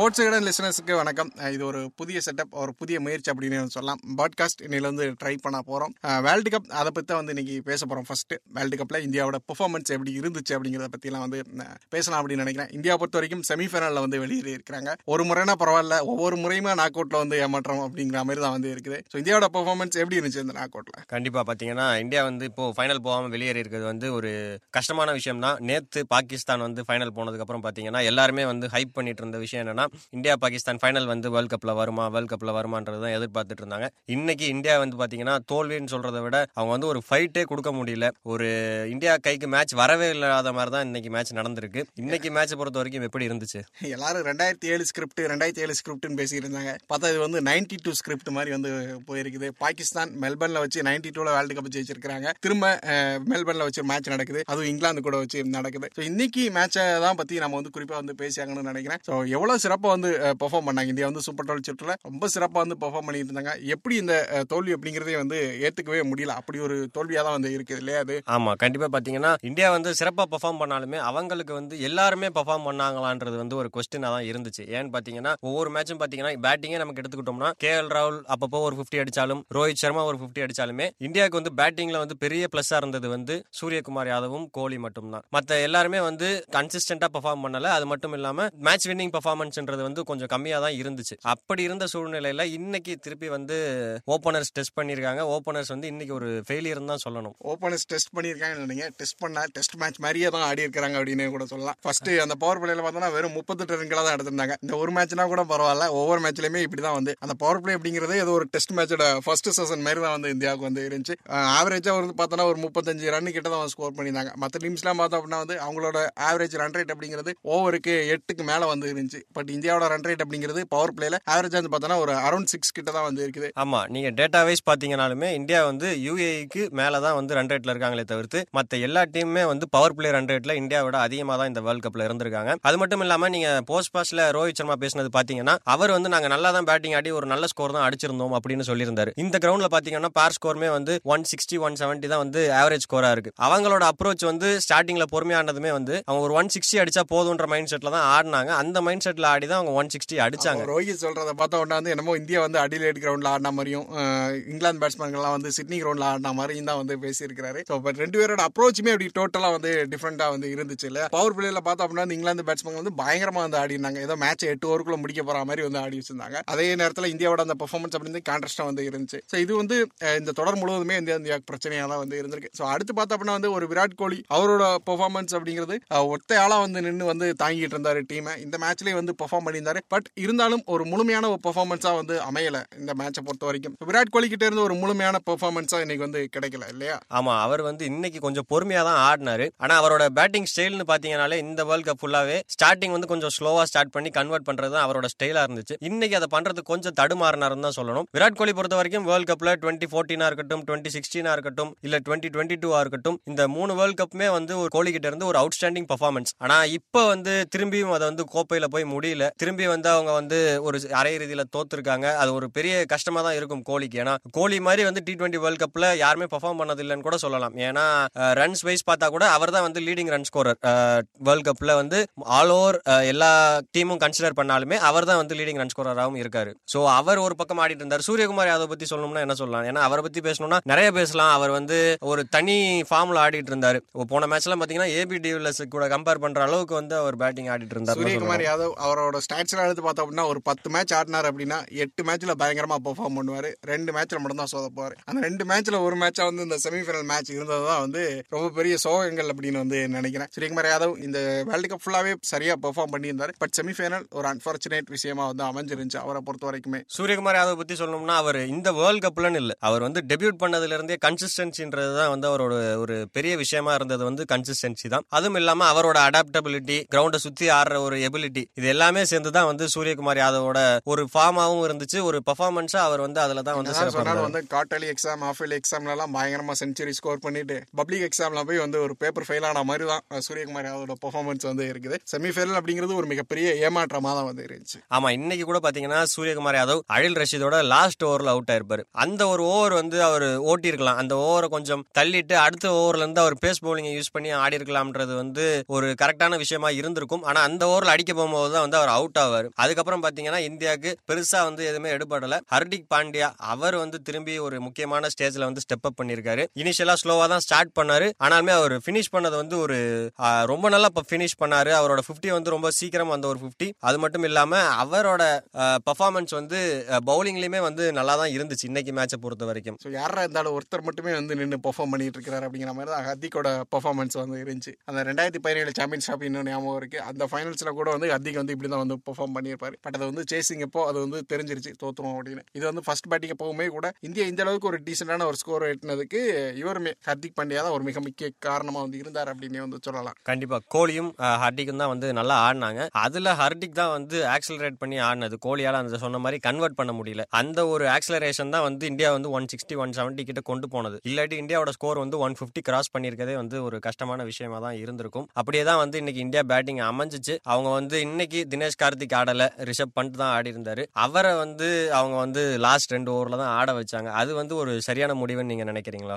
Sports கடன் லிசனர்ஸுக்கு வணக்கம். இது ஒரு புதிய செட்டப் ஒரு புதிய முயற்சி அப்படின்னு சொல்லலாம். பாட்காஸ்ட் இன்னையில வந்து ட்ரை பண்ண போகிறோம் வேர்ல்டு கப் அதை பற்றி தான் வந்து இன்னைக்கு பேச போகிறோம் ஃபர்ஸ்ட் வேர்ல்டு கப்பில் இந்தியாவோட பெர்ஃபார்மன்ஸ் எப்படி இருந்துச்சு அப்படிங்கிறத பற்றிலாம் வந்து பேசலாம் அப்படின்னு நினைக்கிறேன். இந்தியா பொறுத்த வரைக்கும் செமிஃபைனலில் வந்து வெளியேறி இருக்கிறாங்க. ஒரு முறைனா பரவாயில்ல ஒவ்வொரு முறையுமே நாக் அவுட்ல வந்து ஏமாற்றம் அப்படிங்கிற மாதிரி தான் வந்து இருக்குது. ஸோ இந்தியாவோட பெர்ஃபார்மன்ஸ் எப்படி இருந்துச்சு இந்த நாக் அவுட்ல கண்டிப்பாக பார்த்தீங்கன்னா இந்தியா வந்து இப்போ ஃபைனல் போகாமல் வெளியேறி இருக்கிறது வந்து ஒரு கஷ்டமான விஷயம் தான் நேற்று பாகிஸ்தான் வந்து ஃபைனல் போனதுக்கப்புறம் பார்த்தீங்கன்னா எல்லாருமே வந்து ஹைப் பண்ணிட்டு இருந்த விஷயம் என்னன்னா இந்தியா பாகிஸ்தான் ஃபைனல் வந்து வேர்ல்ட் கப்பில் வருமா வேர்ல்ட் கப்பில் வருமான்றது தான் எதிர்பார்த்துட்டு இருந்தாங்க. இன்னைக்கு இந்தியா வந்து பார்த்தீங்கன்னா தோல்வின்னு சொல்கிறத விட அவங்க வந்து ஒரு ஃபைட்டே கொடுக்க முடியல. ஒரு இந்தியா கைக்கு மேட்ச் வரவே இல்லாத மாதிரி தான் இன்னைக்கு மேட்ச் நடந்திருக்கு. இன்னைக்கு மேட்ச் பொறுத்த வரைக்கும் எப்படி இருந்துச்சு? எல்லாரும் ரெண்டாயிரத்தி ஏழு ஸ்கிரிப்ட் ரெண்டாயிரத்தி ஏழு ஸ்கிரிப்ட்னு பேசியிருந்தாங்க பார்த்தா இது வந்து நைன்டி டூ ஸ்கிரிப்ட் மாதிரி வந்து போயிருக்குது. பாகிஸ்தான் மெல்பர்ன்ல வச்சு நைன்டி டூல வேர்ல்டு கப் ஜெயிச்சிருக்காங்க திரும்ப மெல்பர்னில் மெல்பர்ன்ல வச்சு மேட்ச் நடக்குது. அதுவும் இங்கிலாந்து கூட வச்சு நடக்குது. ஸோ இன்னைக்கு மேட்சை தான் பத்தி நம்ம வந்து குறிப்பா வந்து பேசியாங்கன்னு நினைக்கிறேன். ஸோ எவ்வளவு சிறப்பு சிறப்பாக வந்து பெர்ஃபார்ம் பண்ணாங்க. இந்தியா வந்து சூப்பர் டுவெல் சுற்றுல ரொம்ப சிறப்பாக வந்து பெர்ஃபார்ம் பண்ணிட்டு இருந்தாங்க. எப்படி இந்த தோல்வி அப்படிங்கறதே வந்து ஏத்துக்கவே முடியல. அப்படி ஒரு தோல்வியாக தான் வந்து இருக்குது இல்லையா அது? ஆமா கண்டிப்பா பாத்தீங்கன்னா இந்தியா வந்து சிறப்பாக பெர்ஃபார்ம் பண்ணாலுமே அவங்களுக்கு வந்து எல்லாருமே பெர்ஃபார்ம் பண்ணாங்களான்றது வந்து ஒரு கொஸ்டினா தான் இருந்துச்சு. ஏன்னு பாத்தீங்கன்னா ஒவ்வொரு மேட்சும் பாத்தீங்கன்னா பேட்டிங்கே நமக்கு எடுத்துக்கிட்டோம்னா கே எல் ராகுல் அப்பப்போ ஒரு 50 அடிச்சாலும் ரோஹித் சர்மா ஒரு 50 அடிச்சாலுமே இந்தியாவுக்கு வந்து பேட்டிங்ல வந்து பெரிய ப்ளஸ்ஸாக இருந்தது வந்து சூரியகுமார் யாதவும் கோலி மட்டும்தான். மற்ற எல்லாருமே வந்து கன்சிஸ்டன்டா பெர்ஃபார்ம் பண்ணல. அது மட்டும் இல்லாம மேட்ச் வின்னிங் பெர்ஃபார்மன்ஸ்ன்றது வந்து கொஞ்சம் கம்மியா தான் இருந்துச்சு. அப்படி இருந்த சூழ்நிலையில இன்னைக்கு திருப்பி வந்து ஓபனர்ஸ் டெஸ்ட் பண்ணிருக்காங்க ஓபனர்ஸ் வந்து இன்னைக்கு ஒரு ஃபெயிலியர் தான் சொல்லணும். ஓப்பனர்ஸ் டெஸ்ட் பண்ணியிருக்காங்கன்னு நினைங்க. டெஸ்ட் பண்ண டெஸ்ட் மேட்ச் மாதிரியே தான் ஆடி இருக்காங்க அப்படின்னு கூட சொல்லலாம். ஃபர்ஸ்ட் அந்த பவர் பிளேல பார்த்தோன்னா வெறும் முப்பத்தெட்டு ரன்களா தான் எடுத்திருந்தாங்க. இந்த ஒரு மேட்ச்னா கூட பரவாயில்ல. ஒவ்வொரு மேட்ச்லயுமே இப்படி தான் வந்து. அந்த பவர் பிளே அப்படிங்கிறது ஏதோ ஒரு டெஸ்ட் மேட்சோட ஃபர்ஸ்ட் சீசன் மாதிரி தான் வந்து இந்தியாவுக்கு வந்து இருந்துச்சு. ஆவரேஜா வந்து பார்த்தோன்னா ஒரு முப்பத்தஞ்சு ரன் கிட்ட தான் ஸ்கோர் பண்ணியிருந்தாங்க. மற்ற டீம்ஸ்லாம் பார்த்தோம் அப்படின்னா வந்து அவங்களோட ஆவரேஜ் ரன் ரேட் அப்படிங்கிறது ஓவருக்கு எட்டுக்கு மேல வந்து இருந்துச்சு. பட் இந்தியாவோட ரன் ரேட் அப்படிங்கிறது பவர் பிளேல ஆவரேஜா வந்து பார்த்தோன்னா ஒரு அரௌண்ட் சிக்ஸ் கிட்ட தான் வந்து இருக்குது. ஆமா நீங்க டேட்டா வைஸ் பாத்தீங்கனாலுமே இந்தியா வந்து யூஏக்கு மேல தான் வந்து ரன் ரேட்ல இருக்காங்களே தவிர்த்து மத்த எல்லா டீமுமே வந்து பவர் பிளே ரன் ரேட்ல இந்தியாவோட அதிகமா தான் இந்த வேர்ல்ட் கப்ல இருந்திருக்காங்க. அது மட்டும் இல்லாம நீங்க போஸ்ட் பாஸ்ல ரோஹித் சர்மா பேசினது பாத்தீங்கன்னா அவர் வந்து நாங்க நல்லா தான் பேட்டிங் ஆடி ஒரு நல்ல ஸ்கோர் தான் அடிச்சிருந்தோம் அப்படின்னு சொல்லியிருந்தாரு. இந்த கிரவுண்ட்ல பாத்தீங்கன்னா பார் ஸ்கோருமே வந்து ஒன் சிக்ஸ்டி ஒன் செவன்ட்டி தான் வந்து ஆவரேஜ் ஸ்கோரா இருக்கு. அவங்களோட அப்ரோச் வந்து ஸ்டார்டிங்ல பொறுமையானதுமே வந்து அவங்க ஒரு ஒன் சிக்ஸ்டி அடிச்சா போதுன்ற மைண்ட் செட்ல தான் ஆடினாங்க. அந்த மைண்ட் செட்ல ஆடி தான் அவங்க ஒன் சிக்ஸ்டி அடிச்சாங்க. ரோஹித் சொல்றதை பார்த்தா உடனே வந்து என்னமோ இந்தியா வந்து அடிலேட் கிரவுண்ட்ல ஆடின மாதிரியும் இங்கிலாந்து பேட்ஸ்மேன்கள்லாம் வந்து சிட்னி கிரவுண்ட்ல ஆடின மாதிரியும் தான் வந்து பேசியிருக்காரு ஸோ பட் ரெண்டு பேரோட அப்ரோச்சுமே அப்படி டோட்டலாக வந்து டிஃப்ரெண்டாக வந்து இருந்துச்சு இல்லை. பவர் பிளேல பார்த்தா அப்படின்னா வந்து இங்கிலாந்து பேட்ஸ்மேன் வந்து பயங்கரமாக வந்து ஆடி இருந்தாங்க ஏதோ மேட்ச் எட்டு ஓவருக்குள்ள முடிக்க போகிற மாதிரி வந்து ஆடி வச்சிருந்தாங்க. அதே நேரத்தில் இந்தியாவோட அந்த பர்ஃபார்மன்ஸ் அப்படின்னு கான்ட்ரஸ்டாக வந்து இருந்துச்சு. ஸோ இது வந்து இந்த தொடர் முழுவதுமே இந்தியா இந்தியா பிரச்சனையாக தான் வந்து இருந்திருக்கு. ஸோ அடுத்து பார்த்தா அப்படின்னா வந்து ஒரு விராட் கோலி அவரோட பெர்ஃபார்மன்ஸ் அப்படிங்கிறது ஒத்தையாளாக வந்து நின்று வந்து தாங்கிட்டு இருந்தார் டீமை இந்த மேட்ச்லேயே வந்து பர்ஃபார்ம் பண்ணியிருந்தாரு. பட் இருந்தாலும் ஒரு முழுமையான ஒரு பெர்ஃபார்மன்ஸா வந்து அமையல இந்த மேட்சை பொறுத்த வரைக்கும். விராட் கோலி கிட்ட இருந்து ஒரு முழுமையான பெர்ஃபார்மன்ஸா இன்னைக்கு வந்து கிடைக்கல இல்லையா? ஆமா அவர் வந்து இன்னைக்கு கொஞ்சம் பொறுமையா தான் ஆடினாரு. ஆனா அவரோட பேட்டிங் ஸ்டைல்னு பார்த்தீங்கனாலே இந்த வேர்ல்ட் கப் ஃபுல்லாவே ஸ்டார்டிங் வந்து கொஞ்சம் ஸ்லோவா ஸ்டார்ட் பண்ணி கன்வெர்ட் பண்றது தான் அவரோட ஸ்டைலா இருந்துச்சு. இன்னைக்கு அதை பண்றது கொஞ்சம் தடுமாறினாருன்னு தான் சொல்லணும். விராட் கோலி பொறுத்த வரைக்கும் வேர்ல்ட் கப்ல டுவெண்ட்டி ஃபோர்டீனா இருக்கட்டும் டுவெண்ட்டி சிக்ஸ்டீனா இருக்கட்டும் இல்ல டுவெண்ட்டி டுவெண்ட்டி டூவா இருக்கட்டும் இந்த மூணு வேர்ல்ட் கப்புமே வந்து ஒரு கோலி கிட்ட இருந்து ஒரு அவுட்ஸ்டாண்டிங் பர்ஃபார்மன்ஸ் ஆனா இப்போ வந்து திரும்பியும் அதை வந்து கோப்பையில போய் முடியல. திரும்பி வந்து அவங்க வந்து ஒரு அரையிறுதியில தோத்துருக்காங்க. அது ஒரு பெரிய கஷ்டமா தான் இருக்கும் கோலிக்கு. ஏன்னா கோலி மாதிரி வந்து டி டுவெண்ட்டி வேர்ல்ட் கப்ல யாருமே பெர்ஃபார்ம் பண்ணது இல்லைன்னு கூட சொல்லலாம். ஏன்னா ரன்ஸ் வைஸ் பார்த்தா கூட அவர் தான் வந்து லீடிங் ரன் ஸ்கோரர் வேர்ல்ட் கப்ல வந்து ஆல் ஓவர் எல்லா டீமும் கன்சிடர் பண்ணாலுமே அவர் தான் வந்து லீடிங் ரன் ஸ்கோரராகவும் இருக்காரு. ஸோ அவர் ஒரு பக்கம் ஆடிட்டு இருந்தார். சூரியகுமார் யாதவ் பத்தி சொல்லணும்னா என்ன சொல்லலாம்? ஏன்னா அவரை பத்தி பேசணும்னா நிறைய பேசலாம். அவர் வந்து ஒரு தனி ஃபார்ம்ல ஆடிட்டு இருந்தாரு. போன மேட்ச்ல பாத்தீங்கன்னா ஏபி டிவிலஸ் கூட கம்பேர் பண்ற அளவுக்கு வந்து அவர் பேட்டிங் ஆடிட்டு இருந்தார் சூரியகுமார் யாதவ் அவரோட ஸ்டாட்ஸ்ல எடுத்து பார்த்தோம் அப்படின்னா ஒரு பத்து மேட்ச் ஆடினார் அப்படின்னா எட்டு மேட்ச்ல பயங்கரமா பெர்ஃபார்ம் பண்ணுவார். ரெண்டு மேட்ச்ல மட்டும் தான் சோதப்பாரு. அந்த ரெண்டு மேட்ச்ல ஒரு மேட்சா வந்து இந்த செமிஃபைனல் மேட்ச் இருந்தது தான் வந்து ரொம்ப பெரிய சோகங்கள் அப்படின்னு வந்து நினைக்கிறேன். சூரியகுமார் யாதவ் இந்த வேர்ல்டு கப் ஃபுல்லாவே சரியா பெர்ஃபார்ம் பண்ணியிருந்தாரு. பட் செமிஃபைனல் ஒரு அன்பார்ச்சுனேட் விஷயமா வந்து அமைஞ்சிருந்துச்சு அவரை பொறுத்த வரைக்குமே. சூரியகுமார் யாதவ் பத்தி சொல்லணும்னா அவர் இந்த வேர்ல்டு கப்லன்னு இல்ல அவர் வந்து டெபியூட் பண்ணதுல இருந்தே கன்சிஸ்டன்சின்றது தான் வந்து அவரோட ஒரு பெரிய விஷயமா இருந்தது வந்து கன்சிஸ்டன்சி தான். அதுவும் இல்லாம அவரோட அடாப்டபிலிட்டி கிரவுண்டை சுத்தி ஆடுற ஒரு எபிலிட்டி இது எல்லாமே சேர்ந்து தான் வந்து சூரியகுமார் யாதவோட ஒரு ஃபார்மாவும் இருந்துச்சு. ஒரு பர்ஃபார்மன்ஸா அவர் வந்து அதுல தான் வந்து. வந்து குவார்டர்லி எக்ஸாம் ஆஃப் இயர்லி எக்ஸாம்ல எல்லாம் பயங்கரமா செஞ்சுரி ஸ்கோர் பண்ணிட்டு பப்ளிக் எக்ஸாம்ல போய் வந்து ஒரு பேப்பர் ஃபெயில் ஆன மாதிரி தான் சூரியகுமார் யாதவோட பெர்ஃபார்மன்ஸ் வந்து இருக்குது. செமிஃபைனல் அப்படிங்கிறது ஒரு மிகப்பெரிய ஏமாற்றமா தான் வந்து இருந்துச்சு. ஆமா இன்னைக்கு கூட பாத்தீங்கன்னா சூரியகுமார் யாதவ் அழில் ரஷீதோட லாஸ்ட் ஓவர்ல அவுட் ஆயிருப்பாரு. அந்த ஒரு ஓவர் வந்து அவர் ஓட்டி இருக்கலாம் அந்த ஓவரை கொஞ்சம் தள்ளிட்டு அடுத்த ஓவர்ல இருந்து அவர் பேஸ் பவுலிங் யூஸ் பண்ணி ஆடி இருக்கலாம்ன்றது வந்து ஒரு கரெக்டான விஷயமா இருந்திருக்கும். ஆனா அந்த ஓவர்ல அடிக்க போகும்போது தான் வந்து அவர் அவர் அவுட் ஆவார். அதுக்கப்புறம் பாத்தீங்கன்னா இந்தியாவுக்கு பெருசா வந்து எதுவுமே எடுபடல. ஹர்திக் பாண்டியா அவர் வந்து திரும்பி ஒரு முக்கியமான ஸ்டேஜ்ல வந்து ஸ்டெப் அப் பண்ணிருக்காரு. இனிஷியலா ஸ்லோவா தான் ஸ்டார்ட் பண்ணாரு. ஆனாலுமே அவர் ஃபினிஷ் பண்ணது வந்து ஒரு ரொம்ப நல்லா ஃபினிஷ் பண்ணாரு. அவரோட 50 வந்து ரொம்ப சீக்கிரம் வந்த ஒரு 50 அது மட்டும் இல்லாம அவரோட பர்ஃபார்மன்ஸ் வந்து பவுலிங்லயுமே வந்து நல்லா தான் இருந்துச்சு இன்னைக்கு மேட்சை பொறுத்த வரைக்கும். ஸோ யாரா இருந்தாலும் ஒருத்தர் மட்டுமே வந்து நின்று பெர்ஃபார்ம் பண்ணிட்டு இருக்காரு அப்படிங்கிற மாதிரி தான் ஹத்திக்கோட பர்ஃபார்மன்ஸ் வந்து இருந்துச்சு. அந்த ரெண்டாயிரத்தி பதினேழு சாம்பியன்ஸ் ட்ராஃபி இன்னும் ஞாபகம் இருக்கு. அந்த ஃபைனல்ஸ்ல கூட வந்து ஹர்திக் வந்து இப்படி தான் வந்து பெர்ஃபார்ம் பண்ணியிருப்பாரு. பட் அது வந்து சேசிங் எப்போ அது வந்து தெரிஞ்சிருச்சு தோத்துரும் அப்படின்னு. இது வந்து ஃபர்ஸ்ட் பேட்டிங் எப்பவுமே கூட இந்தியா இந்த அளவுக்கு ஒரு டீசென்டான ஒரு ஸ்கோர் எட்டினதுக்கு இவருமே ஹர்திக் பாண்டியா தான் ஒரு மிக முக்கிய காரணமா வந்து இருந்தார் அப்படின்னு வந்து சொல்லலாம். கண்டிப்பா. கோலியும் அஹ், ஹர்திக்கும் தான் வந்து நல்லா ஆடினாங்க. அதுல ஹர்திக் தான் வந்து ஆக்சலரேட் பண்ணி ஆடினது. கோலியால அந்த சொன்ன மாதிரி கன்வெர்ட் பண்ண முடியல. அந்த ஒரு ஆக்சலரேஷன் தான் வந்து இந்தியா வந்து ஒன் சிக்ஸ்டி ஒன் செவன்ட்டி கிட்ட கொண்டு போனது. இல்லாட்டி இந்தியாவோட ஸ்கோர் வந்து ஒன் பிப்டி கிராஸ் பண்ணியிருக்கதே வந்து ஒரு கஷ்டமான விஷயமா தான் இருந்திருக்கும். அப்படியே தான் வந்து இன்னைக்கு இந்தியா பேட்டிங் அமைஞ்சிச்சு. அவங்க வந்து இன்னைக்கு தினேஷ் கார்த்திக் ஆடல ரிஷப் பண்ட் தான் ஆடி இருந்தாரு அவரை வந்து அவங்க வந்து லாஸ்ட் ரெண்டு ஓவர்ல தான் ஆட வச்சாங்க. அது வந்து ஒரு சரியான முடிவுன்னு நீங்க நினைக்கிறீங்களா?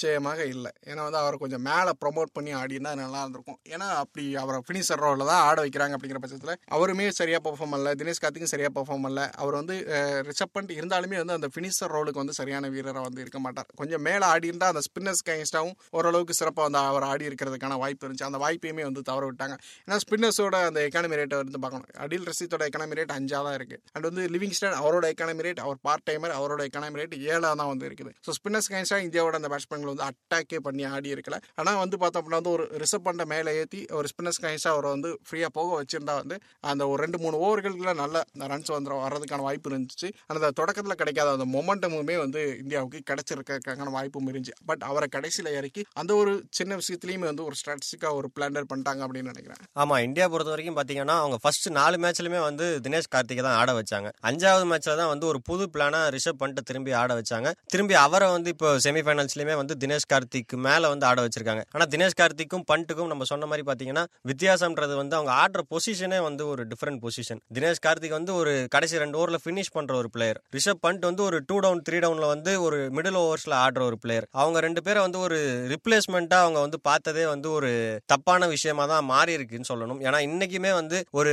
நிச்சயமாக இல்லை. ஏன்னா வந்து அவரை கொஞ்சம் மேலே ப்ரொமோட் பண்ணி ஆடினா நல்லா இருந்திருக்கும். ஏன்னா அப்படி அவரை ஃபினிஷர் ரோலில் தான் ஆட வைக்கிறாங்க அப்படிங்கிற பட்சத்தில் அவருமே சரியாக பர்ஃபார்ம் பண்ணல. தினேஷ் கார்த்திக்கும் சரியாக பர்ஃபார்ம் பண்ணல. அவர் வந்து ரிசப் பண்ணிட்டு இருந்தாலுமே வந்து அந்த ஃபினிஷர் ரோலுக்கு வந்து சரியான வீரராக வந்து இருக்க மாட்டார். கொஞ்சம் மேலே ஆடி இருந்தால் அந்த ஸ்பின்னர்ஸ் கைஸ்டாகவும் ஓரளவுக்கு சிறப்பாக வந்து அவர் ஆடி இருக்கிறதுக்கான வாய்ப்பு இருந்துச்சு. அந்த வாய்ப்பையுமே வந்து தவற விட்டாங்க. ஏன்னா ஸ்பின்னர்ஸோட அந்த எக்கானமி ரேட்டை வந்து பார்க்கணும். அடில் ரசீத்தோட எக்கானமி ரேட் அஞ்சாக தான் இருக்குது அண்ட் வந்து லிவிங்ஸ்டன் அவரோட எக்கானமி ரேட் அவர் பார்ட் டைமர் அவரோட எக்கானமி ரேட் ஏழாக தான் வந்து இருக்குது. ஸோ ஸ்பின்னர்ஸ் கைஸ்டாக இந்தியாவோட அந்த பேட்ஸ்மேன்கள் வந்து அட்டாக்கே பண்ணி ஆடி இருக்கல. ஆனால் வந்து பார்த்தோம் அப்படின்னா வந்து ஒரு ரிசர்வ் பண்ண மேலே ஏற்றி ஒரு ஸ்பின்னர்ஸ் கைஸாக அவரை வந்து ஃப்ரீயாக போக வச்சிருந்தா வந்து அந்த ஒரு ரெண்டு மூணு ஓவர்களுக்குள்ள நல்ல ரன்ஸ் வந்து வர்றதுக்கான வாய்ப்பு இருந்துச்சு. ஆனால் அந்த தொடக்கத்தில் கிடைக்காத அந்த மொமெண்டமுமே வந்து இந்தியாவுக்கு கிடைச்சிருக்கான வாய்ப்பும் இருந்துச்சு. பட் அவரை கடைசியில் இறக்கி அந்த ஒரு சின்ன விஷயத்துலையுமே வந்து ஒரு ஸ்ட்ராட்டஜிக்காக ஒரு பிளான்டர் பண்ணிட்டாங்க அப்படின்னு நினைக்கிறேன். ஆமாம் இந்தியா பொறுத்த வரைக்கும் பார்த்தீங்கன்னா அவங்க ஃபர்ஸ்ட் நாலு மேட்ச்லையுமே வந்து தினேஷ் கார்த்திகை தான் ஆட வச்சாங்க. அஞ்சாவது மேட்ச்சில் தான் வந்து ஒரு புது பிளானாக ரிஷப் பண்ணிட்டு திரும்பி ஆட வச்சாங்க. திரும்பி அவரை வந்து இப்போ செமிஃபைனல்ஸ்லையுமே வந்து தினேஷ் கார்த்திக் மேல வந்து ஆட வச்சிருக்காங்க. ஆனா தினேஷ் கார்த்திக்கும் பண்ட்டுக்கும் நம்ம சொன்ன மாதிரி பாத்தீங்கன்னா வித்தியாசம்ன்றது வந்து அவங்க ஆடுற பொசிஷனே வந்து ஒரு டிஃப்ரெண்ட் பொசிஷன் தினேஷ் கார்த்திக் வந்து ஒரு கடைசி ரெண்டு ஓவர்ல ஃபினிஷ் பண்ற ஒரு பிளேயர் ரிஷப் பண்ட் வந்து ஒரு டூ டவுன் த்ரீ டவுன்ல வந்து ஒரு மிடில் ஓவர்ஸ்ல ஆடுற ஒரு பிளேயர் அவங்க ரெண்டு பேரை வந்து ஒரு ரிப்ளேஸ்மெண்ட்டாக அவங்க வந்து பார்த்ததே வந்து ஒரு தப்பான விஷயமா தான் மாறி இருக்குன்னு சொல்லணும். ஏன்னா இன்னைக்குமே வந்து ஒரு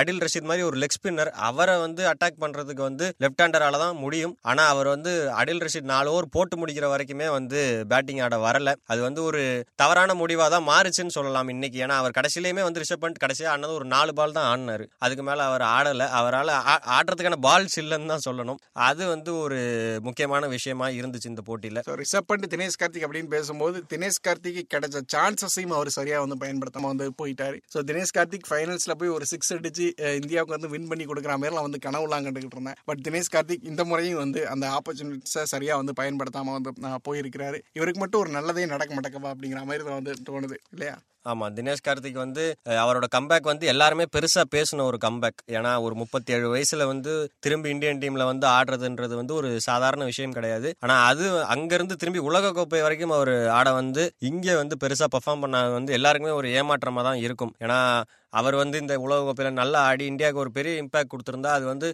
அடில் ரஷீத் மாதிரி ஒரு லெக் ஸ்பின்னர் அவரை வந்து அட்டாக் பண்றதுக்கு வந்து லெஃப்ட் ஹேண்டரால தான் முடியும். ஆனா அவர் வந்து அடில் ரஷீத் நாலு ஓவர் போட்டு முடிக்கிற வரைக்குமே வந்து பேட்டிங் ஆட வரல. அது வந்து ஒரு தவறான முடிவாக தான் மாறுச்சுன்னு சொல்லலாம் இன்னைக்கு. ஏன்னா அவர் கடைசியிலேயுமே வந்து ரிஷப் பண்ட் கடைசியாக ஆனது ஒரு நாலு பால் தான் ஆடினாரு. அதுக்கு மேலே அவர் ஆடலை. அவரால் ஆ- ஆடுறதுக்கான பால்ஸ் இல்லைன்னு தான் சொல்லணும். அது வந்து ஒரு முக்கியமான விஷயமா இருந்துச்சு இந்த போட்டியில். ஸோ ரிசர்வ் பண்ணிட்டு தினேஷ் கார்த்திக் அப்படின்னு பேசும்போது தினேஷ் கார்த்திக்கு கிடைச்ச சான்சஸையும் அவர் சரியாக வந்து பயன்படுத்தாம வந்து போயிட்டாரு. ஸோ தினேஷ் கார்த்திக் ஃபைனல்ஸில் போய் ஒரு சிக்ஸ் அடிச்சு இந்தியாவுக்கு வந்து வின் பண்ணி கொடுக்குற மாதிரிலாம் வந்து கனவுலாம் கண்டுகிட்டு இருந்தேன் பட் தினேஷ் கார்த்திக் இந்த முறையும் வந்து அந்த ஆப்பர்ச்சுனிட்டிஸை சரியாக வந்து பயன்படுத்தாமல் வந்து அஹ், போயிருக்கிறாரு. இவருக்கு மட்டும் ஒரு நல்லதே நடக்க மாட்டேங்கப்பா அப்படிங்கிற மாதிரி தான் வந்து தோணுது இல்லையா? ஆமா தினேஷ் கார்த்திக் வந்து அவரோட கம்பேக் வந்து எல்லாருமே பெருசா பேசின ஒரு கம்பேக் ஏன்னா ஒரு முப்பத்தி ஏழு வயசுல வந்து திரும்பி இந்தியன் டீம்ல வந்து ஆடுறதுன்றது வந்து ஒரு சாதாரண விஷயம் கிடையாது. ஆனா அது அங்கிருந்து திரும்பி உலக கோப்பை வரைக்கும் அவர் ஆட வந்து இங்க வந்து பெருசா பெர்ஃபார்ம் பண்ண வந்து எல்லாருக்குமே ஒரு ஏமாற்றமா தான் இருக்கும். ஏன்னா அவர் வந்து இந்த உலக கோப்பையில நல்லா ஆடி இந்தியாவுக்கு ஒரு பெரிய இம்பாக்ட் கொடுத்திருந்தா அது வந்து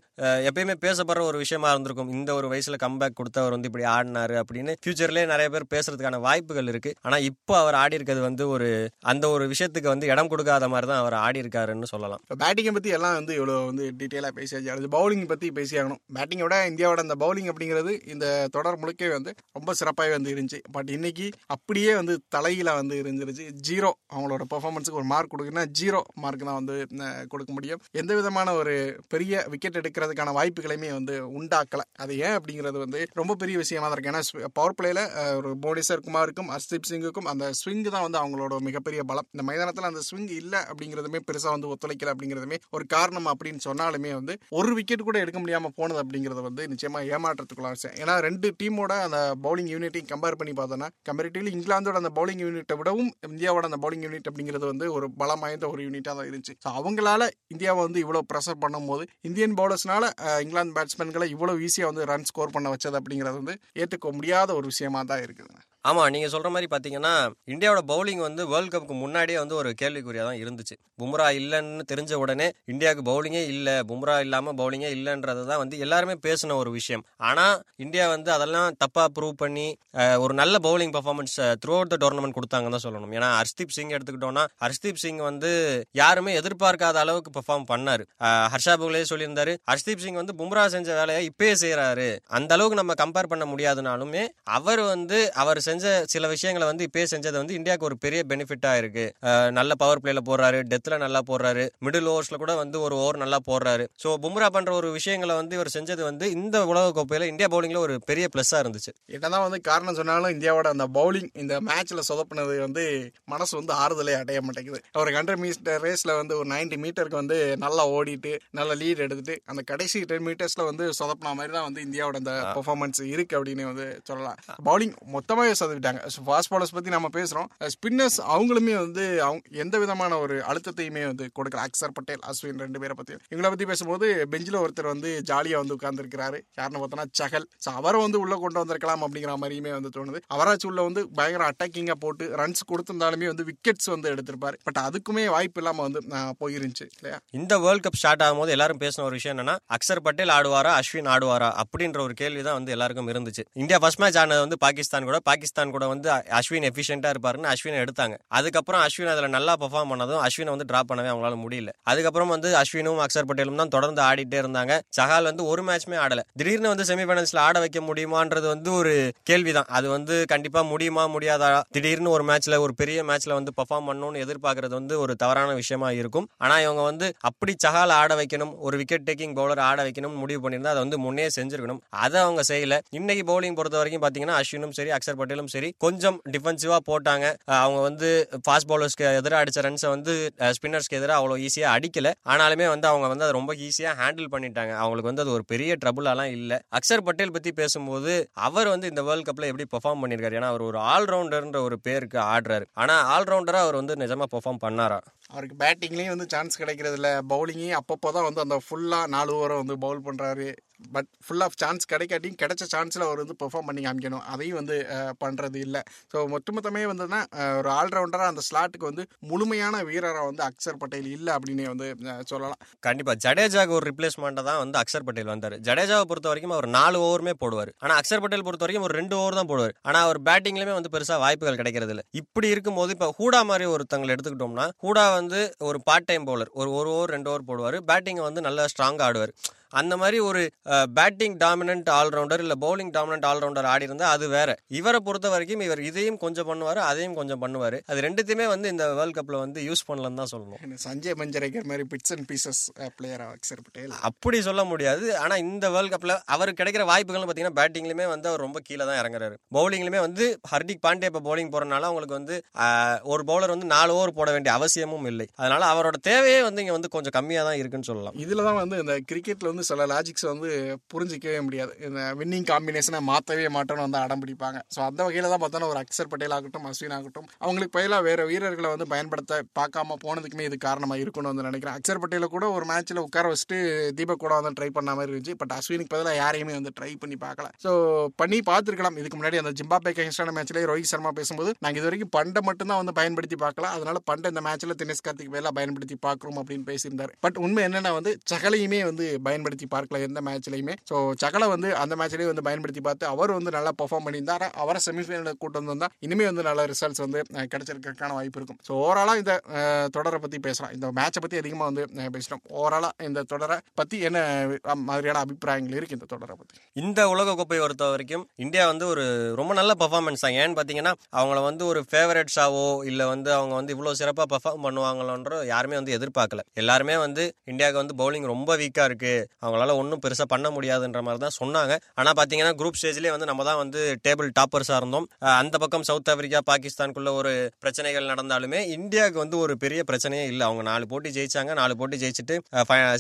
எப்பயுமே பேசப்படுற ஒரு விஷயமா இருந்திருக்கும். இந்த ஒரு வயசுல கம்பேக் கொடுத்து அவர் வந்து இப்படி ஆடினாரு அப்படின்னு ஃபியூச்சர்லேயே நிறைய பேர் பேசுறதுக்கான வாய்ப்புகள் இருக்கு. ஆனா இப்போ அவர் ஆடி இருக்கிறது வந்து ஒரு அந்த ஒரு விஷயத்துக்கு வந்து இடம் கொடுக்காத மாதிரி தான் அவர் ஆடி இருக்காருன்னு சொல்லலாம். இப்போ பேட்டிங்கை பற்றி எல்லாம் வந்து இவ்வளோ வந்து டீட்டெயிலாக பேசியாச்சு அடுத்து பவுலிங் பற்றி பேசியாகணும் பேட்டிங்கை விட இந்தியாவோட அந்த பவுலிங் அப்படிங்கிறது இந்த தொடர் முழுக்கவே வந்து ரொம்ப சிறப்பாகவே வந்து இருந்துச்சு. பட் இன்னைக்கு அப்படியே வந்து தலையில வந்து இருந்துருச்சு. ஜீரோ அவங்களோட பெர்ஃபார்மன்ஸுக்கு ஒரு மார்க் கொடுக்குன்னா ஜீரோ மார்க் தான் வந்து கொடுக்க முடியும். எந்த விதமான ஒரு பெரிய விக்கெட் எடுக்கிறதுக்கான வாய்ப்புகளையுமே வந்து உண்டாக்கலை. அது ஏன் அப்படிங்கிறது வந்து ரொம்ப பெரிய விஷயமா தான் இருக்கு. ஏன்னா பவர் பிளேல ஒரு புவனேஸ்வர் குமாருக்கும் ஹர்ஷ்தீப் சிங்குக்கும் அந்த ஸ்விங் தான் வந்து அவங்களோட மிகப்பெரிய பலம். இந்த மைதானத்தில் அந்த ஸ்விங் இல்லை அப்படிங்கிறதுமே பெருசாக வந்து ஒத்துழைக்கல அப்படிங்கிறதுமே ஒரு காரணம் அப்படின்னு சொன்னாலுமே வந்து ஒரு விக்கெட் கூட எடுக்க முடியாமல் போனது அப்படிங்கிறது வந்து நிச்சயமாக ஏமாற்றத்துக்குள்ள விஷயம் ஏன்னா ரெண்டு டீமோட அந்த பவுலிங் யூனிட்டையும் கம்பேர் பண்ணி பார்த்தோன்னா கம்பேரிட்டிவ்லி இங்கிலாந்தோட அந்த பவுலிங் யூனிட்டை விடவும் இந்தியாவோட அந்த பவுலிங் யூனிட் அப்படிங்கிறது வந்து ஒரு பலம் வாய்ந்த ஒரு யூனிட்டாக தான் இருந்துச்சு. ஸோ அவங்களால இந்தியாவை வந்து இவ்வளோ ப்ரெஷர் பண்ணும்போது இந்தியன் பவுலர்ஸ்னால இங்கிலாந்து பேட்ஸ்மேன்களை இவ்வளோ ஈஸியாக வந்து ரன் ஸ்கோர் பண்ண வச்சது அப்படிங்கிறது வந்து ஏற்றுக்க முடியாத ஒரு விஷயமா தான் இருக்குது. ஆமா நீங்க சொல்ற மாதிரி பாத்தீங்கன்னா இந்தியாவோட பவுலிங் வந்து வேர்ல்ட் கப்புக்கு முன்னாடியே வந்து ஒரு கேள்விக்குறியா தான் இருந்துச்சு. பும்ரா இல்லைன்னு தெரிஞ்ச உடனே இந்தியாவுக்கு பவுலிங்கே இல்ல பும்ரா இல்லாம பவுலிங்கே இல்லைன்றது தான் வந்து எல்லாருமே பேசின ஒரு விஷயம். ஆனா இந்தியா வந்து அதெல்லாம் தப்பா ப்ரூவ் பண்ணி ஒரு நல்ல bowling performance throughout the tournament கொடுத்தாங்கன்னு தான் சொல்லணும். ஏன்னா ஹர்ஷ்தீப் சிங் எடுத்துக்கிட்டோம்னா ஹர்ஷ்தீப் சிங் வந்து யாருமே எதிர்பார்க்காத அளவுக்கு பெர்ஃபார்ம் பண்ணாரு. ஹர்ஷா புகலே சொல்லியிருந்தாரு. ஹர்ஷ்தீப் சிங் வந்து பும்ரா செஞ்ச வேலையை இப்பயே செய்யறாரு அந்த அளவுக்கு நம்ம கம்பேர் பண்ண முடியாதுனாலுமே அவர் வந்து அவர் செஞ்ச சில விஷயங்களை வந்து இப்பயே செஞ்சது வந்து இந்தியாவுக்கு ஒரு பெரிய பெனிஃபிட்டா இருக்கு. நல்ல பவர் பிளேல போடுறாரு டெத்ல நல்லா போடுறாரு மிடில் ஓவர்ஸ்ல கூட வந்து ஒரு ஓவர் நல்லா போடுறாரு. ஸோ பும்ரா பண்ற ஒரு விஷயங்களை வந்து இவர் செஞ்சது வந்து இந்த உலக கோப்பையில இந்தியா பவுலிங்ல ஒரு பெரிய பிளஸ்ஸா இருந்துச்சு. என்னதான் வந்து காரணம் சொன்னாலும் இந்தியாவோட அந்த பவுலிங் இந்த மேட்ச்ல சொதப்புனது வந்து மனசு வந்து ஆறுதலே அடைய மாட்டேங்குது. ஒரு ஹண்ட்ரட் மீட்டர் ரேஸ்ல வந்து ஒரு 90 மீட்டருக்கு வந்து நல்லா ஓடிட்டு நல்ல லீட் எடுத்துட்டு அந்த கடைசி டென் மீட்டர்ஸ்ல வந்து சொதப்பின மாதிரி தான் வந்து இந்தியாவோட அந்த பெர்ஃபார்மன்ஸ் இருக்கு அப்படின்னு வந்து சொல்லலாம். பவுலிங் மொத்தமாவே ஸோ ஃபாஸ்ட் பாலர்ஸ் பற்றி நம்ம பேசுறோம். Uh, ஸ்பின்னர்ஸ் அவங்களுமே வந்து அவங்க எந்த விதமான ஒரு அழுத்தத்தையுமே வந்து கொடுக்கல. அக்சர் பட்டேல் அஸ்வின் ரெண்டு பேரை பற்றி இவங்கள பற்றி பேசும்போது பெஞ்சில் ஒருத்தர் வந்து ஜாலியாக வந்து உட்கார்ந்துருக்கிறாரு. யாருன்னு பார்த்தோன்னா சகல் ஸோ அவரை வந்து உள்ளே கொண்டு வந்திருக்கலாம் அப்படிங்கிற மாதிரியுமே வந்து தோணுது. அவராச்சும் உள்ள வந்து பயங்கர அட்டாக்கிங்காக போட்டு ரன்ஸ் கொடுத்திருந்தாலுமே வந்து விக்கெட்ஸ் வந்து எடுத்திருப்பாரு. பட் அதுக்குமே வாய்ப்பு இல்லாமல் வந்து போயிருந்துச்சு இல்லையா? இந்த வேர்ல்ட் கப் ஸ்டார்ட் ஆகும்போது எல்லாரும் பேசின ஒரு விஷயம் என்னன்னா அக்சர் பட்டேல் ஆடுவாரா அஸ்வின் ஆடுவாரா அப்படின்ற ஒரு கேள்வி தான் வந்து எல்லாருக்கும் இருந்துச்சு. இந்தியா ஃபர்ஸ்ட் மேட்ச் ஆனது வந்து பாகிஸ்தான் கூட. பாகிஸ்தான் கூட வந்து அஸ்வின் எஃபிஷியன்டா இருப்பாருன்னு அஸ்வினை எடுத்தாங்க. அதுக்கப்புறம் அஸ்வின் அதுல நல்லா பெர்ஃபார்ம் பண்ணதும் அஸ்வினை வந்து டிராப் பண்ணவே அவங்களால முடியல. அதுக்கப்புறம் வந்து அஸ்வினும் அக்சர் பட்டேலும் தான் தொடர்ந்து ஆடிட்டே இருந்தாங்க. சஹால் வந்து ஒரு மேட்ச்மே ஆடல. திடீர்னு வந்து செமிஃபைனல்ஸ்ல ஆட வைக்க முடியுமான்றது வந்து ஒரு கேள்விதான். அது வந்து கண்டிப்பா முடியுமா முடியாதா? திடீர்னு ஒரு மேட்ச்ல ஒரு பெரிய மேட்ச்ல வந்து பெர்ஃபார்ம் பண்ணணும்னு எதிர்பார்க்கறது வந்து ஒரு தவறான விஷயமா இருக்கும். ஆனா இவங்க வந்து அப்படி சஹால் ஆட வைக்கணும் ஒரு விக்கெட் டேக்கிங் பவுலர் ஆட வைக்கணும்னு முடிவு பண்ணியிருந்தா அதை வந்து முன்னே செஞ்சிருக்கணும். அதை அவங்க செய்யல. இன்னைக்கு பவுலிங் பொறுத்த வரைக்கும் பாத்தீங்கன்னா அஸ்வினும் சரி அக்சர் பட்டேலும் சரி கொஞ்சம் டிஃபென்சிவா போட்டாங்க. அவங்க வந்து ஃபாஸ்ட் பவுலர்ஸ்க்கு எதிராக அடிச்ச ரன்ஸை வந்து ஸ்பின்னர்ஸ்க்கு எதிராக அவ்வளோ ஈஸியா அடிக்கல. ஆனாலுமே வந்து அவங்க வந்து அதை ரொம்ப ஈஸியாக ஹேண்டில் பண்ணிட்டாங்க. அவங்களுக்கு வந்து அது ஒரு பெரிய ட்ரபுளாலாம் இல்லை. அக்சர் பட்டேல் பத்தி பேசும்போது அவர் வந்து இந்த வேர்ல்ட் கப்ல எப்படி பெர்ஃபார்ம் பண்ணிருக்காரு? ஏன்னா அவர் ஒரு ஆல்ரவுண்டர்ன்ற ஒரு பேருக்கு ஆடுறாரு. ஆனா ஆல்ரவுண்டரா அவர் வந்து நிஜமா பெர்ஃபார்ம் பண்ணாரா? அவருக்கு பேட்டிங்லேயும் வந்து சான்ஸ் கிடைக்கிறது இல்ல பவுலிங்கையும் அப்பப்போ தான் வந்து அந்த ஃபுல்லாக நாலு ஓவரை வந்து பவுல் பண்ணுறாரு பட் ஃபுல் ஆஃப் சான்ஸ் கிடைக்காட்டியும் கிடைச்ச சான்ஸில் அவர் வந்து பெர்ஃபார்ம் பண்ணி காமிக்கணும். அதையும் வந்து பண்ணுறது இல்லை. ஸோ மொத்தமொத்தமே வந்துன்னா ஒரு ஆல்ரவுண்டராக அந்த ஸ்லாட்டுக்கு வந்து முழுமையான வீரராக வந்து அக்சர் பட்டேல் இல்லை அப்படின்னே வந்து சொல்லலாம். கண்டிப்பாக ஜடேஜாக்கு ஒரு ரிப்ளேஸ்மெண்ட்டை தான் வந்து அக்சர் பட்டேல் வந்தார். ஜடேஜாவை பொறுத்த வரைக்கும் அவர் நாலு ஓவருமே போடுவார். ஆனால் அக்சர் பட்டேல் பொறுத்த வரைக்கும் ஒரு ரெண்டு ஓவர் தான் போடுவார். ஆனால் அவர் பேட்டிங்லேயுமே வந்து பெருசாக வாய்ப்புகள் கிடைக்கிறது இல்லை இப்படி இருக்கும்போது இப்போ ஹூடா மாதிரி ஒருத்தங்களை எடுத்துக்கிட்டோம்னா ஹூடா வந்து ஒரு பார்ட் டைம் பவுலர் ஒரு ஒரு ஓவர் ரெண்டு ஓவர் போடுவார். பேட்டிங்கை வந்து நல்லா ஸ்ட்ராங்காக ஆடுவார். அந்த மாதிரி ஒரு பேட்டிங் டாமினன்ட் ஆல்ரவுண்டர் இல்ல பவுலிங் டாமினன்ட் ஆல்ரவுண்டர் ஆடி இருந்தா அது வேற. இவரை பொறுத்த வரைக்கும் இவர் இதையும் கொஞ்சம் பண்ணுவாரு அதையும் கொஞ்சம் பண்ணுவாரு. அது ரெண்டுத்தையுமே வந்து இந்த வேர்ல்ட் கப்ல வந்து யூஸ் பண்ணலன்னு தான் சொல்லணும். சஞ்சய் மஞ்சரேகர் மாதிரி bits and pieces player Axar Patel அப்படி சொல்ல முடியாது. ஆனா இந்த வேர்ல்ட் கப்ல அவருக்கு கிடைக்கிற வாய்ப்புகள் பாத்தீங்கன்னா பேட்டிங்லயுமே வந்து அவர் ரொம்ப கீழே தான் இறங்குறாரு. பவுலிங்லயுமே வந்து ஹர்திக் பாண்டே இப்ப பவுலிங் போறனால அவங்களுக்கு வந்து ஒரு பவுலர் வந்து நாலு ஓவர் போட வேண்டிய அவசியமும் இல்லை. அதனால அவரோட தேவையே வந்து இங்க வந்து கொஞ்சம் கம்மியா தான் இருக்குன்னு சொல்லலாம். இதுல தான் வந்து இந்த கிரிக்கெட்ல வந்து சில லாஜிக்ஸ் வந்து புரிஞ்சிக்கவே முடியாது. இந்த வின்னிங் காம்பினேஷனை மாற்றவே மாட்டோம்னு வந்து அடம் பிடிப்பாங்க. ஸோ அந்த வகையில் தான் பார்த்தோன்னா ஒரு அக்சர் பட்டேல் ஆகட்டும் அஸ்வின் ஆகட்டும் அவங்களுக்கு பதிலாக வேறு வீரர்களை வந்து பயன்படுத்த பார்க்காம போனதுக்குமே இது காரணமாக இருக்கும்னு வந்து நினைக்கிறேன். அக்சர் பட்டேல கூட ஒரு மேட்ச்சில் உட்கார வச்சுட்டு தீபக் கூட வந்து ட்ரை பண்ண மாதிரி இருந்துச்சு. பட் அஸ்வினுக்கு பதிலாக யாரையுமே வந்து ட்ரை பண்ணி பார்க்கல. ஸோ பண்ணி பார்த்துருக்கலாம். இதுக்கு முன்னாடி அந்த ஜிம்பாபே கிங்ஸ்டான மேட்ச்லேயே ரோஹித் சர்மா பேசும்போது நாங்கள் இது வரைக்கும் பண்டை மட்டும்தான் வந்து பயன்படுத்தி பார்க்கல. அதனால பண்டை இந்த மேட்ச்சில் தினேஷ் கார்த்திக் வேலை பயன்படுத்தி பார்க்குறோம் அப்படின்னு பேசியிருந்தார். பட் உண்மை என்னென்னா வந்து சகலையுமே வந்து பயன்படுத்தி பயன்படுத்தி பார்க்கல எந்த மேட்ச்லையுமே ஸோ சகலை வந்து அந்த மேட்ச்லேயே வந்து பயன்படுத்தி பார்த்து அவர் வந்து நல்லா பெர்ஃபார்ம் பண்ணியிருந்தார். அவரை செமிஃபைனல் கூட்டம் வந்திருந்தா இனிமே வந்து நல்ல ரிசல்ட்ஸ் வந்து அஹ், கிடைச்சிருக்கிறதுக்கான வாய்ப்பு இருக்கும். ஸோ ஓவராலாக இந்த தொடரை பற்றி பேசலாம். இந்த மேட்சை பற்றி அதிகமாக வந்து பேசுகிறோம் ஓவராலாக இந்த தொடரை பற்றி என்ன மாதிரியான அபிப்பிராயங்கள் இருக்கு இந்த தொடரை பற்றி இந்த உலக கோப்பை பொறுத்த வரைக்கும் இந்தியா வந்து ஒரு ரொம்ப நல்ல பர்ஃபார்மன்ஸ் தான். ஏன்னு பார்த்தீங்கன்னா அவங்கள வந்து ஒரு ஃபேவரட்ஸாவோ இல்லை வந்து அவங்க வந்து இவ்வளோ சிறப்பாக பர்ஃபார்ம் பண்ணுவாங்களோன்ற யாருமே வந்து எதிர்பார்க்கல. எல்லாருமே வந்து இந்தியாவுக்கு வந்து பவுலிங் ரொம்ப வீக்காக இருக்குது அவங்களால ஒன்றும் பெருசாக பண்ண முடியாதுன்ற மாதிரி தான் சொன்னாங்க ஆனால் பார்த்தீங்கன்னா குரூப் ஸ்டேஜ்லேயே வந்து நம்ம தான் வந்து டேபிள் டாப்பர்ஸாக இருந்தோம். அந்த பக்கம் சவுத் ஆப்பிரிக்கா பாகிஸ்தானுக்குள்ள ஒரு பிரச்சனைகள் நடந்தாலுமே இந்தியாவுக்கு வந்து ஒரு பெரிய பிரச்சனையே இல்லை. அவங்க நாலு போட்டி ஜெயிச்சாங்க. நாலு போட்டி ஜெயிச்சுட்டு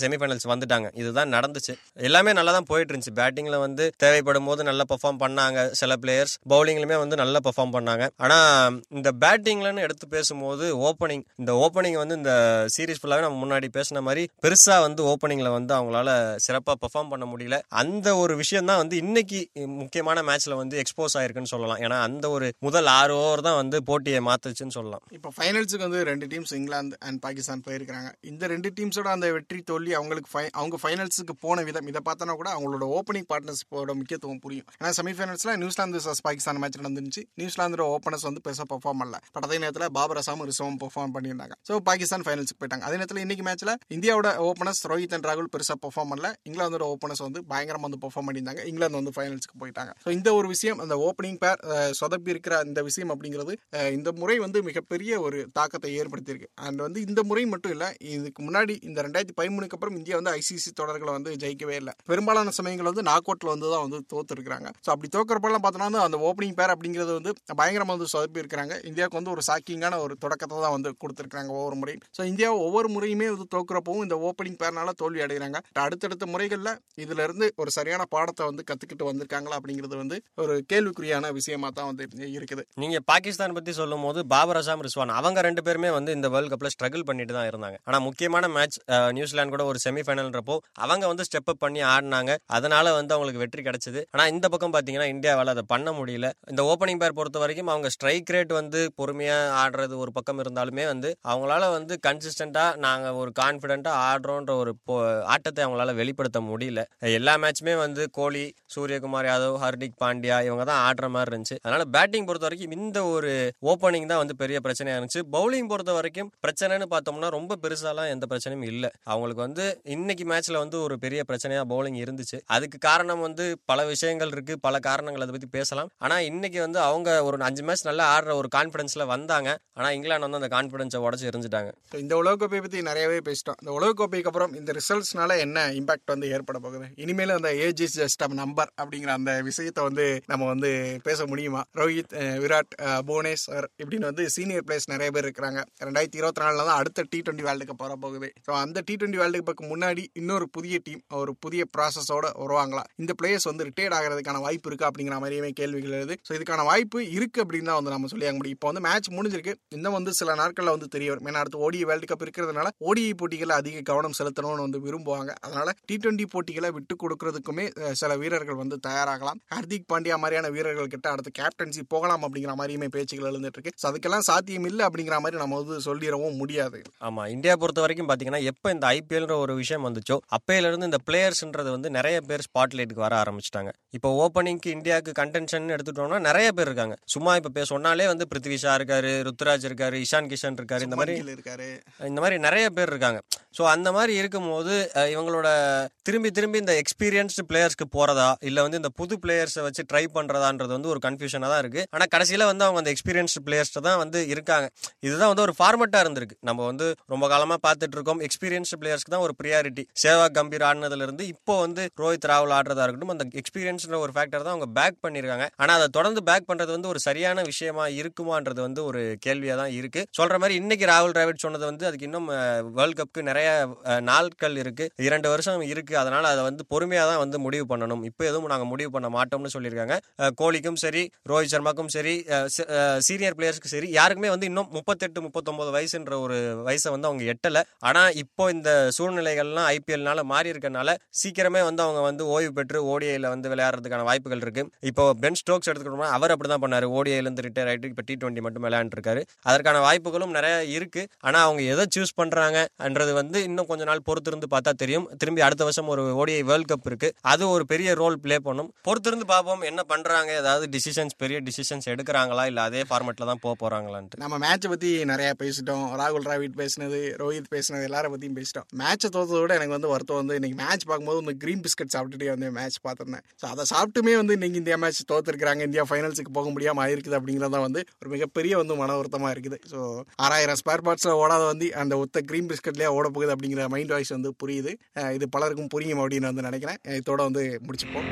செமிஃபைனல்ஸ் வந்துட்டாங்க. இதுதான் நடந்துச்சு. எல்லாமே நல்லா தான் போயிட்டு இருந்துச்சு பேட்டிங்கில் வந்து தேவைப்படும் போது நல்லா பெர்ஃபார்ம் பண்ணாங்க. சில பிளேயர்ஸ் பவுலிங்லயுமே வந்து நல்லா பெர்ஃபார்ம் பண்ணாங்க. ஆனால் இந்த பேட்டிங்லன்னு எடுத்து பேசும்போது ஓப்பனிங் இந்த ஓப்பனிங் வந்து இந்த சீரீஸ் ஃபுல்லாகவே நம்ம முன்னாடி பேசின மாதிரி பெருசாக வந்து ஓப்பனிங்கில் வந்து அவங்களால சிறப்பாக பெர்ஃபார்ம் பண்ண முடியல. அந்த ஒரு விஷயம் தான் வந்து இன்னைக்கு முக்கியமான மேட்ச்ல வந்து எக்ஸ்போஸ் ஆயிருக்குன்னு சொல்லலாம். ஏன்னா அந்த ஒரு முதல் ஆறு ஓவர் தான் வந்து போட்டியை மாத்துச்சுன்னு சொல்லலாம். இப்போ ஃபைனல்ஸுக்கு வந்து ரெண்டு டீம்ஸ் இங்கிலாந்து அண்ட் பாகிஸ்தான் போயிருக்காங்க இந்த ரெண்டு டீம்ஸோட அந்த வெற்றி தோல்வி அவங்களுக்கு அவங்க ஃபைனல்ஸுக்கு போன விதம் இதை பார்த்தோன்னா கூட அவங்களோட ஓப்பனிங் பார்ட்னர்ஷிப்போட முக்கியத்துவம் புரியும். ஏன்னா செமிஃபைனல்ஸ்ல New Zealand vs Pakistan match நடந்துச்சு நியூசிலாந்தோட ஓப்பனர்ஸ் வந்து பெருசாக பெர்ஃபார்ம் பண்ணல. பட் அதே நேரத்தில் பாபர் அசாமும் ரிசவும் பெர்ஃபார்ம் பண்ணியிருந்தாங்க. ஸோ பாகிஸ்தான் ஃபைனல்ஸுக்கு போயிட்டாங்க. அதே நேரத்தில் இன்னைக்கு மேட்ச்ல இந்தியாவோட ஓப்பனர்ஸ் ரோஹித் அண்ட் ராகுல் பெருசாக பெர்ஃபார்ம் பண்ணல. இங்கிலாந்தோட ஓப்பனர்ஸ் வந்து பயங்கரமாக வந்து பெர்ஃபார்ம் பண்ணியிருந்தாங்க. இங்கிலாந்து வந்து ஃபைனல்ஸ்க்கு போயிட்டாங்க. ஸோ இந்த ஒரு விஷயம் அந்த ஓப்பனிங் பேர் சொதப்பி இருக்கிற இந்த விஷயம் அப்படிங்கிறது இந்த முறை வந்து மிகப்பெரிய ஒரு தாக்கத்தை ஏற்படுத்தியிருக்கு. அண்ட் வந்து இந்த முறை மட்டும் இல்லை இதுக்கு முன்னாடி இந்த ரெண்டாயிரத்தி பதிமூணுக்கு அப்புறம் இந்தியா வந்து ஐசிசி தொடர்களை வந்து ஜெயிக்கவே இல்லை. பெரும்பாலான சமயங்கள் வந்து நாக் அவுட்ல வந்து தான் வந்து தோத்துருக்காங்க ஸோ அப்படி தோக்கிறப்பெல்லாம் பார்த்தோன்னா வந்து அந்த ஓப்பனிங் பேர் அப்படிங்கிறது வந்து பயங்கரமாக வந்து சொதப்பி இருக்கிறாங்க இந்தியாவுக்கு வந்து ஒரு சாக்கிங்கான ஒரு தொடக்கத்தை தான் வந்து கொடுத்துருக்காங்க ஒவ்வொரு முறையும். ஸோ இந்தியா ஒவ்வொரு முறையுமே வந்து தோக்குறப்பவும் இந்த ஓப்பனிங் பேர்னால தோல்வி அடைகிறாங்க. அடுத்தடுத்த முறைகளில் இதுல இருந்து ஒரு சரியான பாடத்தை வந்து கத்துக்கிட்டு வந்திருக்காங்களா அப்படிங்கிறது வந்து ஒரு கேள்விக்குறியான விஷயமா தான் வந்து இருக்குது. நீங்க பாகிஸ்தான் பத்தி சொல்லும் போது பாபர் அசாம் ரிஸ்வான் அவங்க ரெண்டு பேருமே வந்து இந்த வேர்ல்ட் கப்ல ஸ்ட்ரகிள் பண்ணிட்டு தான் இருந்தாங்க. ஆனா முக்கியமான மேட்ச் நியூசிலாந்து கூட ஒரு செமிஃபைனல்ன்றப்போ அவங்க வந்து ஸ்டெப் அப் பண்ணி ஆடினாங்க. அதனால வந்து அவங்களுக்கு வெற்றி கிடைச்சது. ஆனா இந்த பக்கம் பாத்தீங்கன்னா இந்தியாவால் அதை பண்ண முடியல. இந்த ஓப்பனிங் பேர் பொறுத்த வரைக்கும் அவங்க ஸ்ட்ரைக் ரேட் வந்து பொறுமையா ஆடுறது ஒரு பக்கம் இருந்தாலுமே வந்து அவங்களால வந்து கன்சிஸ்டண்டா நாங்க ஒரு கான்பிடண்டா ஆடுறோன்ற ஒரு ஆட்டத்தை அவங்களால வெளிப்படுத்த முடியல. எல்லா மேட்சுமே வந்து கோலி சூரியகுமார் யாதவ் ஹர்திக் பாண்டியா இவங்க தான் ஆடுற மாதிரி இருந்துச்சு. அதனால பேட்டிங் பொறுத்த வரைக்கும் இந்த ஒரு ஓப்பனிங் தான் வந்து பெரிய பிரச்சனையா இருந்துச்சு. பவுலிங் பொறுத்த வரைக்கும் பிரச்சனைன்னு பார்த்தோம்னா ரொம்ப பெருசாலாம் எந்த பிரச்சனையும் இல்லை. அவங்களுக்கு வந்து இன்னைக்கு மேட்ச்ல வந்து ஒரு பெரிய பிரச்சனையா பவுலிங் இருந்துச்சு. அதுக்கு காரணம் வந்து பல விஷயங்கள் இருக்கு. பல காரணங்கள் அதை பத்தி பேசலாம். ஆனா இன்னைக்கு வந்து அவங்க ஒரு அஞ்சு மேட்ச் நல்லா ஆடுற ஒரு கான்பிடன்ஸ்ல வந்தாங்க. ஆனா இங்கிலாந்து வந்து அந்த கான்பிடன்ஸை உடச்சு எரிஞ்சிட்டாங்க இந்த உலகக்கோப்பையை பற்றி நிறையவே பேசிட்டோம். இந்த உலகக்கோப்பைக்கு அப்புறம் இந்த ரிசல்ட்ஸ்னால என்ன? இம்பாக்ட் வந்து ஏற்பட போகுது. இனிமேல் அந்த age is just a number அப்படிங்கிற அந்த விஷயத்தை வந்து நம்ம வந்து பேச முடியுமா? ரோஹித் விராட் புவனேஸ்வர் இப்படின்னு வந்து சீனியர் பிளேயர்ஸ் நிறைய பேர் இருக்கிறாங்க. ரெண்டாயிரத்தி இருபத்தி நாலுல தான் அடுத்த டி டுவெண்ட்டி வேர்ல்டு கப் வர போகுது. ஸோ அந்த டி டுவெண்ட்டி வேர்ல்டு கப்புக்கு முன்னாடி இன்னொரு புதிய டீம் ஒரு புதிய ப்ராசஸோட வருவாங்களா? இந்த பிளேயர்ஸ் வந்து ரிட்டையர்ட் ஆகிறதுக்கான வாய்ப்பு இருக்கா அப்படிங்கிற மாதிரியுமே கேள்விகள் எழுது. ஸோ இதுக்கான வாய்ப்பு இருக்கு அப்படின்னு தான் வந்து நம்ம சொல்லியாக முடியும். இப்போ வந்து மேட்ச் முடிஞ்சிருக்கு. இன்னும் வந்து சில நாட்களில் வந்து தெரிய வரும். ஏன்னா அடுத்து ஓடி வேர்ல்டு கப் இருக்கிறதுனால ஓடிஐ போட்டிகளில் அதிக கவனம் செலுத்தணும்னு வந்து விரும்புவாங்க. அதனால டி டுவெண்ட்டி போட்டிகளை விட்டு கொடுக்கறதுக்குமே சில வீரர்கள் வந்து தயாராகலாம். ஹர்திக் பாண்டியா மாதிரியான வீரர்கள் கிட்ட அடுத்து கேப்டன்சி போகலாம் அப்படிங்கிற மாதிரியுமே பேச்சுகள் எழுந்துட்டு இருக்கு ஸோ அதுக்கெல்லாம் சாத்தியம் இல்லை அப்படிங்கிற மாதிரி நம்ம வந்து சொல்லிடவும் முடியாது. ஆமா இந்தியா பொறுத்த வரைக்கும் பாத்தீங்கன்னா எப்ப இந்த ஐபிஎல்ன்ற ஒரு விஷயம் வந்துச்சோ அப்பையில இருந்து இந்த பிளேயர்ஸ்ன்றது வந்து நிறைய பேர் ஸ்பாட்லைட்டுக்கு வர ஆரம்பிச்சிட்டாங்க. இப்போ ஓப்பனிங்க்கு இந்தியாவுக்கு கண்டென்ஷன் எடுத்துட்டோம்னா நிறைய பேர் இருக்காங்க. சும்மா இப்ப பே சொன்னாலே வந்து பிருத்வி ஷா இருக்காரு ருத்ராஜ் இருக்காரு இஷான் கிஷன் இருக்காரு இந்த மாதிரி இருக்காரு. இந்த மாதிரி நிறைய பேர் இருக்காங்க. ஸோ அந்த மாதிரி இருக்கும்போது இவங்களோட திரும்பி திரும்பி இந்த எக்ஸ்பீரியன்ஸ்டு பிளேயர்ஸ்க்கு போறதா? இல்ல வந்து இந்த புது பிளேயர்ஸை வச்சு ட்ரை பண்றதான்றது வந்து ஒரு கன்ஃபியூஷனா தான் இருக்கு. ஆனா கடைசியில வந்து அவங்க அந்த எக்ஸ்பீரியன்ஸ்டு பிளேயர்ஸ் தான் வந்து இருக்காங்க. இதுதான் வந்து ஒரு ஃபார்மெட்டா இருந்திருக்கு. நம்ம வந்து ரொம்ப காலமா பார்த்துட்டு இருக்கோம். எக்ஸ்பீரியன்ஸ்டு பிளேயர்ஸ்க்கு தான் ஒரு ப்ரியாரிட்டி சேவா கம்பீர் ஆடினதுல இருந்து இப்போ வந்து ரோஹித் ராவல் ஆடுறதா இருக்கட்டும் அந்த எக்ஸ்பீரியன்ஸ்ன்ற ஒரு ஃபேக்டர் தான் அவங்க பேக் பண்ணிருக்காங்க ஆனா அதை தொடர்ந்து பேக் பண்றது வந்து ஒரு சரியான விஷயமா இருக்குமான்றது வந்து ஒரு கேள்வியா தான் இருக்கு. சொல்ற மாதிரி இன்னைக்கு ராகுல் டிராவிட் சொன்னது வந்து அதுக்கு இன்னும் வேர்ல்ட் கப்க்கு நிறைய நாட்கள் இருக்கு. இரண்டு வருஷம் இருக்கு. அதனால் அதை வந்து பொறுமையாக தான் வந்து முடிவு பண்ணணும். இப்போ எதுவும் நாங்கள் முடிவு பண்ண மாட்டோம்னு சொல்லியிருக்காங்க. கோலிக்கும் சரி ரோஹித் சர்மாக்கும் சரி சீனியர் பிளேயர்ஸ்க்கு சரி யாருக்குமே வந்து இன்னும் முப்பத்தெட்டு முப்பத்தொம்போது வயசுன்ற ஒரு வயசை வந்து அவங்க எட்டலை. ஆனால் இப்போ இந்த சூழ்நிலைகள்லாம் ஐபிஎல்னால மாறி இருக்கனால சீக்கிரமே வந்து அவங்க வந்து ஓய்வு பெற்று ஓடிஐயில் வந்து விளையாடுறதுக்கான வாய்ப்புகள் இருக்குது இப்போ பென் ஸ்டோக்ஸ் எடுத்துக்கிட்டோம்னா அவர் அப்படிதான் தான் பண்ணார். ஓடிஐலேருந்து ரிட்டையர் ஆகிட்டு இப்போ டி டுவெண்ட்டி மட்டும் விளையாண்டுருக்காரு. அதற்கான வாய்ப்புகளும் நிறைய இருக்குது ஆனால் அவங்க எதை சூஸ் பண்ணுறாங்கன்றது வந்து இன்னும் கொஞ்ச நாள் பொறுத்திருந்து பார்த்தா தெரியும். திரும்பி அடுத்த வருஷம் ஒரு ஓடிஐ வேர்ல்ட் கப் இருக்கு. அது ஒரு பெரிய ரோல் ப்ளே பண்ணும். பொறுத்திருந்து பார்ப்போம் என்ன பண்றாங்க ஏதாவது டிசிஷன்ஸ் பெரிய டிசிஷன்ஸ் எடுக்கிறாங்களா இல்ல அதே ஃபார்மெட்ல தான் போக போறாங்களான்ட்டு. நம்ம மேட்சை பத்தி நிறைய பேசிட்டோம். ராகுல் டிராவிட் பேசினது ரோஹித் பேசினது எல்லார பத்தியும் பேசிட்டோம். மேட்சை தோத்ததை விட எனக்கு வந்து வருத்தம் வந்து இன்னைக்கு மேட்ச் பார்க்கும்போது இந்த கிரீன் பிஸ்கட் சாப்பிட்டுட்டே வந்து மேட்ச் பார்த்துருந்தேன். ஸோ அதை சாப்பிட்டுமே வந்து இன்னைக்கு இந்தியா மேட்ச் தோத்துருக்காங்க இந்தியா ஃபைனல்ஸுக்கு போக முடியாம ஆயிருக்குது அப்படிங்கிறத வந்து ஒரு மிகப்பெரிய வந்து மன வருத்தமா இருக்குது. ஸோ ஆறாயிரம் ஸ்பேர் பார்ட்ஸ்ல ஓடாத வந்து அந்த ஒத்த கிரீன் பிஸ்கட்லேயே ஓட போகுது அப்படிங்கிற மைண்ட் வாய்ஸ் வந்து புரியுது. இது இது பலருக்கும் புரியும் அப்படின்னு வந்து நினைக்கிறேன். இதோட வந்து முடிச்சுப்போம்.